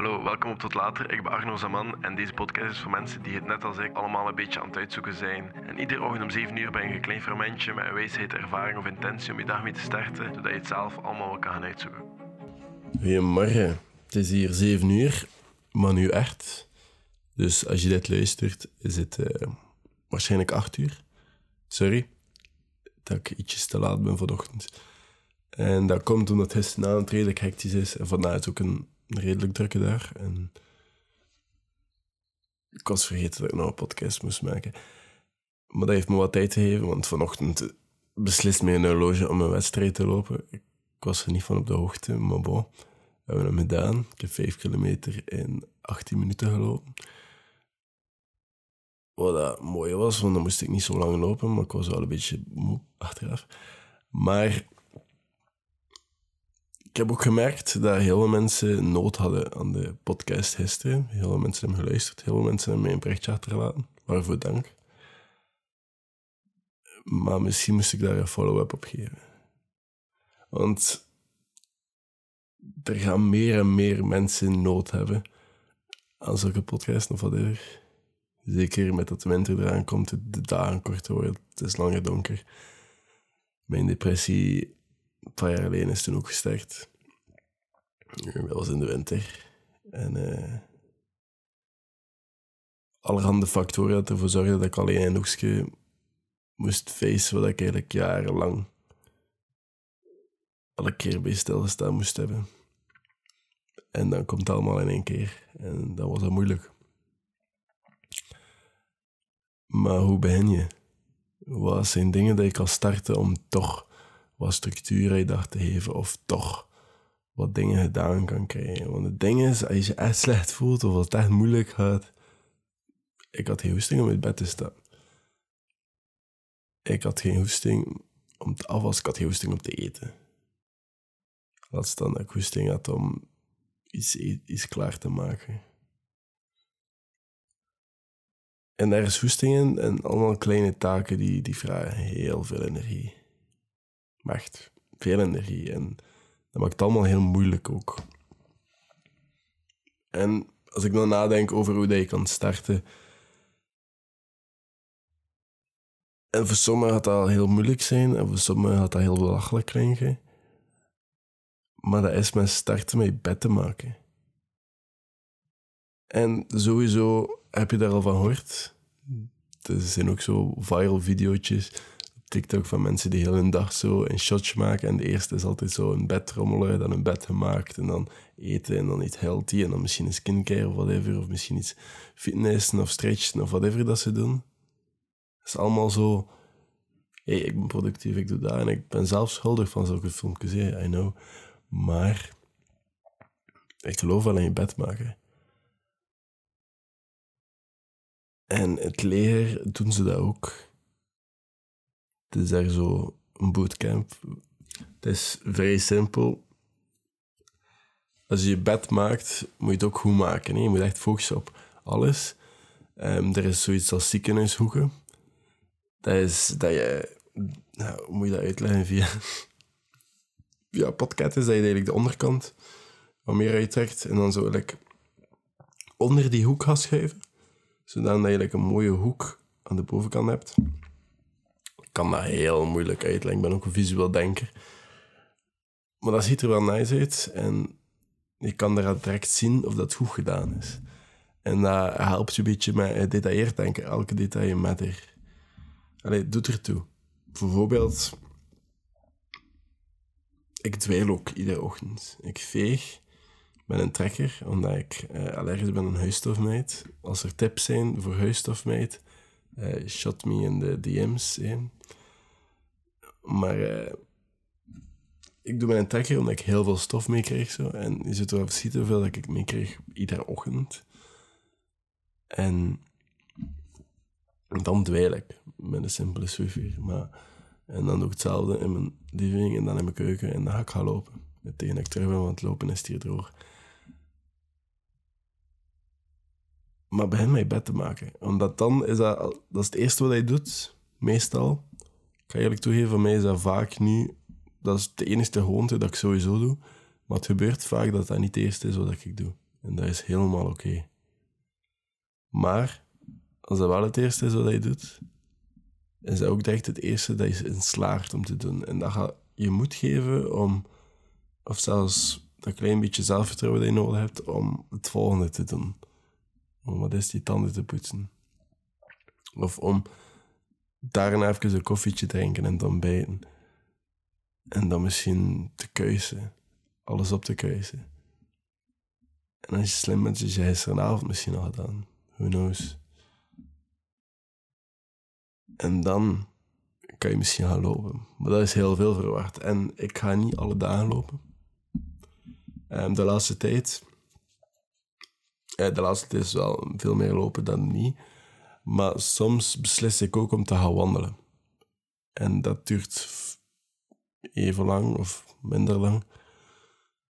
Hallo, welkom op Tot Later. Ik ben Arno Zaman en deze podcast is voor mensen die het net als ik allemaal een beetje aan het uitzoeken zijn. En iedere ochtend om 7 uur ben je een klein fermentje met een wijsheid, ervaring of intentie om je dag mee te starten, zodat je het zelf allemaal wel kan gaan uitzoeken. Goedemorgen. Het is hier 7 uur, maar nu echt. Dus als je dit luistert, is het eh, waarschijnlijk 8 uur. Sorry dat ik ietsjes te laat ben vanochtend. En dat komt omdat gisteravond redelijk hectisch is. En vandaag is ook een redelijk drukke dag. En ik was vergeten dat ik nog een podcast moest maken. Maar dat heeft me wat tijd gegeven, want vanochtend beslist mijn horloge om een wedstrijd te lopen. Ik was er niet van op de hoogte, maar bon. We hebben hem gedaan. Ik heb 5 kilometer in 18 minuten gelopen. Wat dat mooi was, want dan moest ik niet zo lang lopen, maar ik was wel een beetje moe achteraf. Maar ik heb ook gemerkt dat heel veel mensen nood hadden aan de podcast gisteren. Heel veel mensen hebben geluisterd, heel veel mensen hebben mij een berichtje achtergelaten. Waarvoor dank. Maar misschien moest ik daar een follow-up op geven. Want er gaan meer en meer mensen nood hebben aan zulke podcasts of whatever. Zeker met dat de winter eraan komt, de dagen korter worden, het is langer donker. Mijn depressie een paar jaar geleden is toen ook gestart. Dat was in de winter. En uh, allerhande factoren dat ervoor zorgden dat ik alleen een hoekje moest facen wat ik eigenlijk jarenlang alle keer bij stilgestaan moest hebben. En dan komt het allemaal in één keer. En dat was dan moeilijk. Maar hoe begin je? Wat zijn dingen dat je kan starten om toch wat structuur je dag te geven of toch wat dingen gedaan kan krijgen? Want het ding is, als je echt slecht voelt of het echt moeilijk gaat, ik had geen hoesting om uit bed te staan. Ik had geen hoesting om te afwassen, ik had geen hoesting om te eten. Laat staan dat ik hoesting had om iets, iets klaar te maken. En daar is hoestingen en allemaal kleine taken die, die vragen heel veel energie. Maar echt veel energie. En dat maakt het allemaal heel moeilijk ook. En als ik dan nadenk over hoe dat je kan starten. En voor sommigen gaat dat heel moeilijk zijn, en voor sommigen gaat dat heel belachelijk klinken. Maar dat is met starten met bed te maken. En sowieso heb je daar al van gehoord. Er zijn ook zo viral video's TikTok van mensen die heel een dag zo een shotje maken. En de eerste is altijd zo een bed rommelen, dan een bed gemaakt en dan eten en dan iets healthy en dan misschien een skincare of whatever. Of misschien iets fitnessen of stretchen of whatever dat ze doen. Het is allemaal zo... Hey, ik ben productief, ik doe dat. En ik ben zelf schuldig van zulke filmpjes, I know. Maar ik geloof wel in je bed maken. En het leger doen ze dat ook. Het is daar zo een bootcamp. Het is vrij simpel. Als je je bed maakt, moet je het ook goed maken. Je moet echt focussen op alles. Um, er is zoiets als ziekenhuishoeken. Dat is dat je... Nou, hoe moet je dat uitleggen via... via podcast is dat je eigenlijk de onderkant wat meer uittrekt. En dan zo like, onder die hoek gaat schuiven zodat je een mooie hoek aan de bovenkant hebt. Kan dat heel moeilijk uitleggen. Ik ben ook een visueel denker. Maar dat ziet er wel nice uit. En je kan eruit direct zien of dat goed gedaan is. En dat helpt je een beetje met gedetailleerd denken. Elke detail matter. Allee, doet ertoe. Bijvoorbeeld, ik dweil ook iedere ochtend. Ik veeg met een trekker, omdat ik uh, allergisch ben aan huisstofmijt. Als er tips zijn voor huisstofmijt, uh, shot me in de DM's. Maar uh, ik doe een trekker omdat ik heel veel stof meekrijg. Zo. En je zit erop ziet hoeveel dat ik meekrijg iedere ochtend. En dan dweil ik met een simpele Swiffer. Maar, en dan doe ik hetzelfde in mijn living en dan in mijn keuken en dan ga ik gaan lopen. Meteen dat ik terug ben, want lopen is hier droog. Maar begin met je bed te maken. Omdat dan is dat, dat is het eerste wat hij doet, meestal. Ik ga eerlijk toegeven, voor mij is dat vaak nu... Dat is de enige gewoonte dat ik sowieso doe. Maar het gebeurt vaak dat dat niet het eerste is wat ik doe. En dat is helemaal oké. Maar als dat wel het eerste is wat je doet, is dat ook direct het eerste dat je in slaagt om te doen. En dat gaat je moed geven om, of zelfs dat klein beetje zelfvertrouwen dat je nodig hebt om het volgende te doen. Om wat is die tanden te poetsen. Of om daarna even een koffietje drinken en te ontbijten. En dan misschien te keuzen. Alles op te keuzen. En als je slim bent, is je gisteravond misschien al gedaan. Who knows. En dan kan je misschien gaan lopen. Maar dat is heel veel verwacht. En ik ga niet alle dagen lopen. Um, de laatste tijd... Eh, de laatste is wel veel meer lopen dan niet. Maar soms beslis ik ook om te gaan wandelen. En dat duurt even lang of minder lang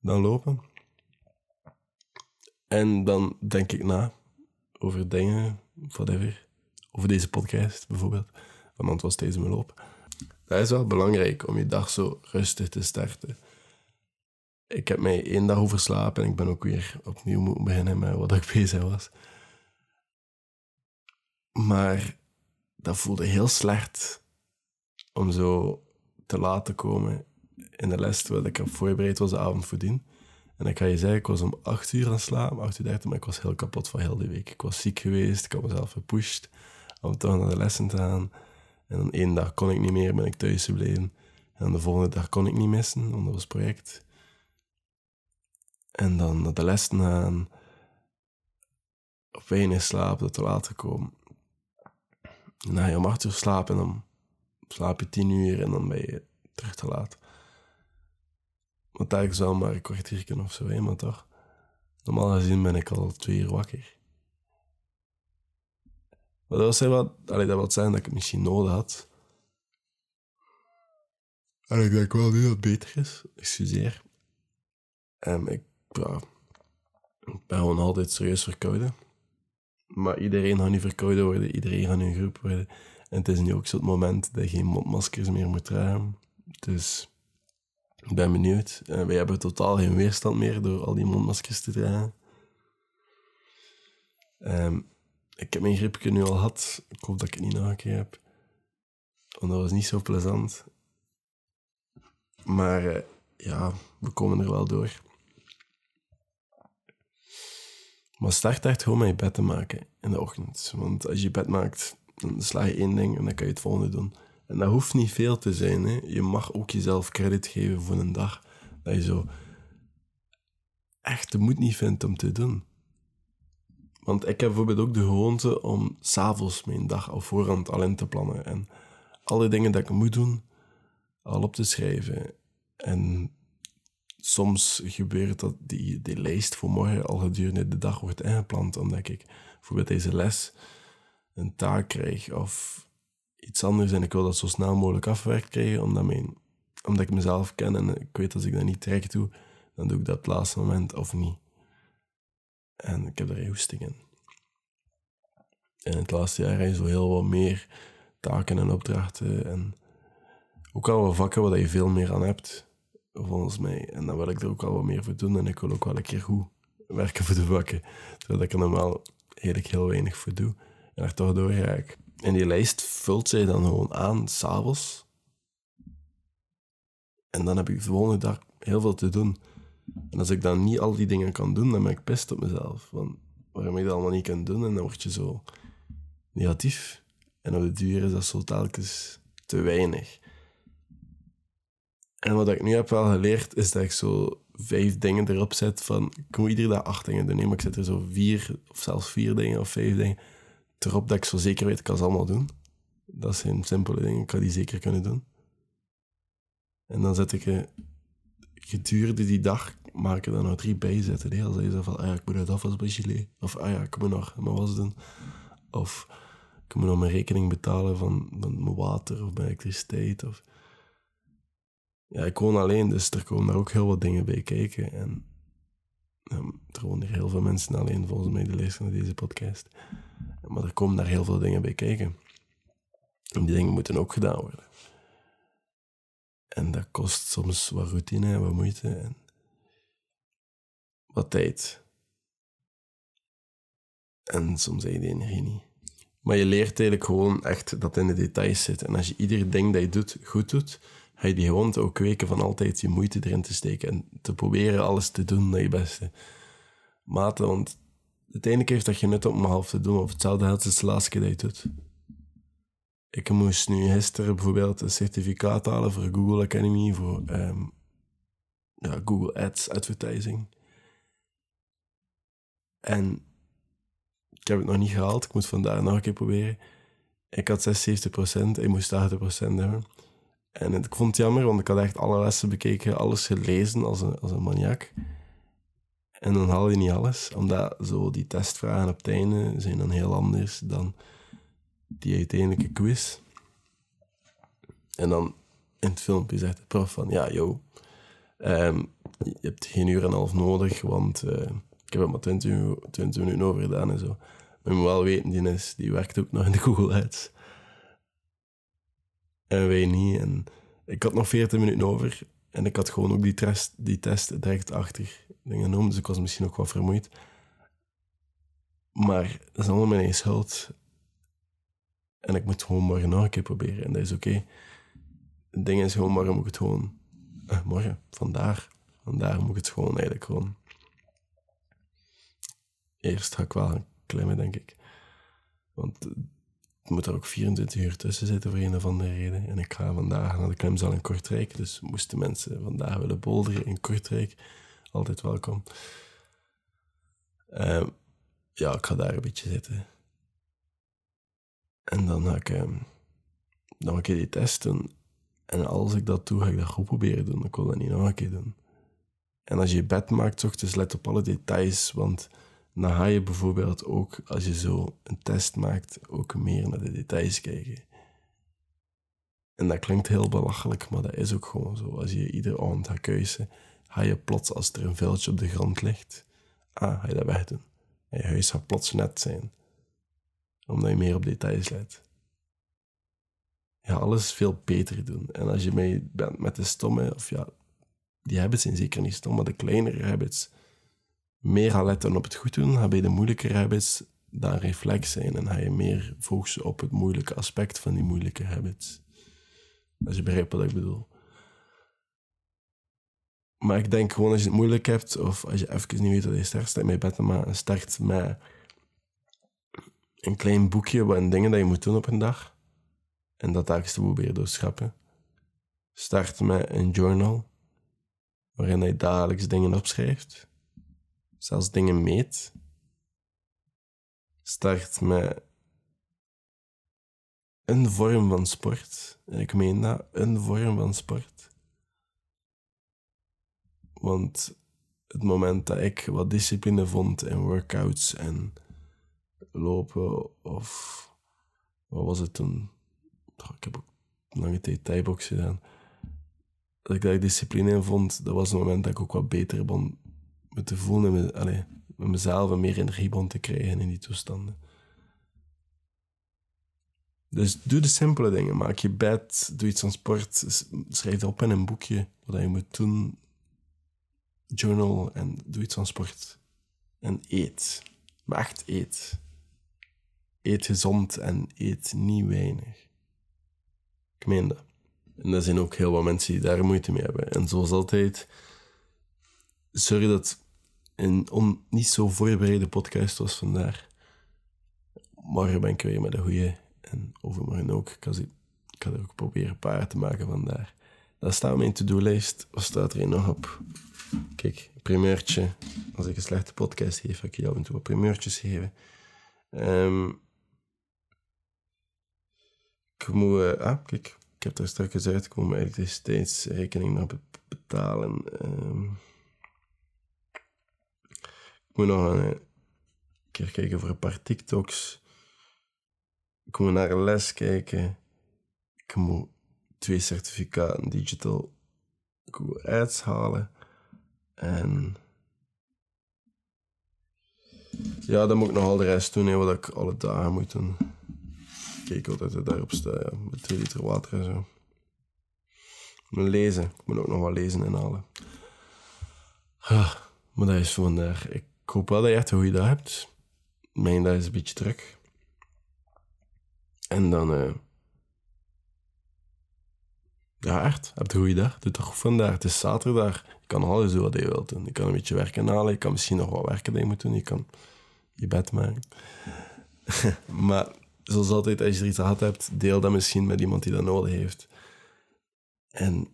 dan lopen. En dan denk ik na over dingen, whatever. Over deze podcast bijvoorbeeld. Want het was steeds mijn loop. Dat is wel belangrijk om je dag zo rustig te starten. Ik heb mij één dag overslapen en ik ben ook weer opnieuw moeten beginnen met wat ik bezig was. Maar dat voelde heel slecht om zo te laten komen in de les terwijl ik heb voorbereid was de avond voordien. En ik ga je zeggen, ik was om 8 uur aan slapen, 8 uur 30, maar ik was heel kapot van heel die week. Ik was ziek geweest, ik had mezelf gepusht om toch naar de lessen te gaan. En één dag kon ik niet meer, ben ik thuis gebleven. En de volgende dag kon ik niet missen, want dat was project. En dan de lessen gaan, op weinig slaap, dat te laat gekomen. En je om 8 uur slapen en dan slaap je 10 uur en dan ben je terug te laat. Want daar is wel maar een kwartiertje of zo, maar toch. Normaal gezien ben ik al twee uur wakker. Maar dat was wat, allee, dat wil zeggen dat ik het misschien nodig had. En ik denk wel nu dat het beter is. Excuseer. En ik, ja, ik ben gewoon altijd serieus verkouden. Maar iedereen gaat nu verkouden worden, iedereen gaat nu een groep worden. En het is nu ook zo het moment dat je geen mondmaskers meer moet dragen. Dus ik ben benieuwd. Uh, wij hebben totaal geen weerstand meer door al die mondmaskers te dragen. Um, ik heb mijn griepje nu al gehad. Ik hoop dat ik het niet nog een keer heb. Want dat was niet zo plezant. Maar uh, ja, we komen er wel door. Maar start echt gewoon met je bed te maken in de ochtend. Want als je bed maakt, dan sla je één ding en dan kan je het volgende doen. En dat hoeft niet veel te zijn. Hè. Je mag ook jezelf credit geven voor een dag dat je zo echt de moed niet vindt om te doen. Want ik heb bijvoorbeeld ook de gewoonte om s'avonds mijn dag al voorhand al in te plannen. En alle dingen dat ik moet doen, al op te schrijven. En soms gebeurt dat die, die lijst voor morgen al gedurende de dag wordt ingepland. Omdat ik bijvoorbeeld deze les een taak krijg of iets anders en ik wil dat zo snel mogelijk afgewerkt krijgen, omdat, mijn, omdat ik mezelf ken en ik weet als ik dat niet direct doe, dan doe ik dat het laatste moment of niet. En ik heb er hoesting in. En het laatste jaar je zo heel wat meer taken en opdrachten en ook al wat vakken waar je veel meer aan hebt, volgens mij. En dan wil ik er ook al wat meer voor doen en ik wil ook wel een keer goed werken voor de vakken, terwijl ik er normaal heel weinig voor doe en er toch door raak. En die lijst vult zij dan gewoon aan, s'avonds. En dan heb ik de volgende dag heel veel te doen. En als ik dan niet al die dingen kan doen, dan ben ik pist op mezelf. Want waarom ik dat allemaal niet kan doen, en dan word je zo negatief. En op de duur is dat zo telkens te weinig. En wat ik nu heb wel geleerd, is dat ik zo vijf dingen erop zet van... Ik moet iedere dag acht dingen doen, maar ik zet er zo vier, of zelfs vier dingen of vijf dingen erop dat ik zo zeker weet, ik kan ze allemaal doen. Dat zijn simpele dingen, ik kan die zeker kunnen doen. En dan zet ik uh, gedurende die dag, maak ik er dan nog drie bij zetten. Hè? Als je zo van, ah ja, ik moet uit afwasbachelier. Of ah ja, ik moet nog mijn was doen. Of ik moet nog mijn rekening betalen van, van mijn water of mijn elektriciteit. Of... Ja, ik woon alleen, dus er komen daar ook heel wat dingen bij kijken. En er wonen hier heel veel mensen alleen, volgens mij, de luisteren naar deze podcast. Maar er komen daar heel veel dingen bij kijken. En die dingen moeten ook gedaan worden. En dat kost soms wat routine en wat moeite en wat tijd. En soms heb je die energie niet. Maar je leert eigenlijk gewoon echt dat in de details zit. En als je ieder ding dat je doet goed doet, ga je die gewoon ook kweken van altijd je moeite erin te steken en te proberen alles te doen naar je beste mate. Want uiteindelijk heeft dat je nut om een half te doen. Of hetzelfde geldt als de laatste keer dat je het doet. Ik moest nu gisteren bijvoorbeeld een certificaat halen voor Google Academy, voor ehm, ja, Google Ads advertising. En ik heb het nog niet gehaald. Ik moet vandaag nog een keer proberen. Ik had 76%, ik moest 80% hebben. En ik vond het jammer, want ik had echt alle lessen bekeken, alles gelezen als een, als een maniak. En dan haal je niet alles, omdat zo die testvragen op het einde zijn dan heel anders dan die uiteindelijke quiz. En dan in het filmpje zegt de prof van, ja, joh, ehm, je hebt geen uur en een half nodig, want uh, ik heb het maar 20, 20 minuten over gedaan en zo. Maar je moet wel weten, die, is, die werkt ook nog in de Google Ads. En wij niet. En ik had nog 40 minuten over en ik had gewoon ook die test, die test direct achter dingen genomen, dus ik was misschien ook wat vermoeid. Maar dat is allemaal mijn eigen schuld. En ik moet gewoon morgen nog een keer proberen. En dat is oké. Het ding is gewoon, morgen moet ik het gewoon... Eh, morgen, vandaag. Vandaag moet ik het gewoon eigenlijk gewoon... Eerst ga ik wel klimmen, denk ik. Want moet er ook 24 uur tussen zitten voor een of andere reden. En ik ga vandaag naar de klimzaal in Kortrijk. Dus moesten mensen vandaag willen boulderen in Kortrijk, altijd welkom. Uh, ja, ik ga daar een beetje zitten. En dan ga ik um, nog een keer die test doen. En als ik dat doe, ga ik dat goed proberen doen. Ik wil dat niet nog een keer doen. En als je je bed maakt, ochtends let op alle details. Want dan ga je bijvoorbeeld ook, als je zo een test maakt, ook meer naar de details kijken. En dat klinkt heel belachelijk, maar dat is ook gewoon zo. Als je iedere avond gaat keuzen, ga je plots, als er een vuiltje op de grond ligt, ah, ga je dat wegdoen. En je huis gaat plots net zijn. Omdat je meer op details let. Ja, alles veel beter doen. En als je mee bent met de stomme, of ja, die habits zijn zeker niet stom, maar de kleinere habits, meer gaat letten op het goed doen, ga bij de moeilijke habits daar reflex zijn en ga je meer focussen op het moeilijke aspect van die moeilijke habits. Als je begrijpt wat ik bedoel. Maar ik denk gewoon als je het moeilijk hebt, of als je even niet weet wat je start, start met bed maar start met een klein boekje wat dingen dat je moet doen op een dag. En dat dagelijks te proberen doorschrappen. Start met een journal, waarin je dagelijks dingen opschrijft. Zelfs dingen meet. Start met een vorm van sport. Ik meen dat, een vorm van sport. Want het moment dat ik wat discipline vond in workouts en lopen of wat was het toen? Ik heb ook lange tijd thai-box gedaan. Dat ik daar discipline in vond, dat was het moment dat ik ook wat beter ben me te voelen en me, allez, met mezelf en meer energie begon te krijgen in die toestanden. Dus doe de simpele dingen. Maak je bed, doe iets aan sport, schrijf op in een boekje wat je moet doen journal en doe iets aan sport. En eet. Maar echt eet. Eet gezond en eet niet weinig. Ik meen dat. En er zijn ook heel wat mensen die daar moeite mee hebben. En zoals altijd, sorry dat een on, niet zo voorbereide podcast was vandaag. Morgen ben ik weer met een goeie. En overmorgen ook. Ik ga er ook proberen een paar te maken vandaag. Dat staat op mijn to-do-lijst. Wat staat er nog op? Kijk, primeurtje. Als ik een slechte podcast geef, ga ik jou en toe wat primeurtjes geven. Um, ik moet... Uh, ah, kijk. Ik heb daar straks gezegd, ik moet mijn elektriciteitsrekening nog betalen. Um, ik moet nog een keer kijken voor een paar TikToks. Ik moet naar een les kijken. Ik moet twee certificaten digital Ads halen. En ja, dan moet ik nog al de rest doen, hè, wat ik alle dagen moet doen. Kijk wat er daarop staat, ja, met 2 liter water en zo. Ik moet lezen, ik moet ook nog wat lezen en halen. Ah, maar dat is vandaag. Ik hoop wel dat je echt een goede dag hebt. mijn dag is een beetje druk. En dan... eh, ja, echt. Heb een goede dag. Doe toch goed vandaag. Het is zaterdag. Je kan alles doen wat je wilt doen. Je kan een beetje werken halen. Je kan misschien nog wat werken dat je moet doen. Je kan je bed maken. maar zoals altijd, als je er iets gehad hebt, deel dat misschien met iemand die dat nodig heeft. En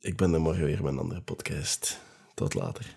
ik ben er morgen weer met een andere podcast. Tot later.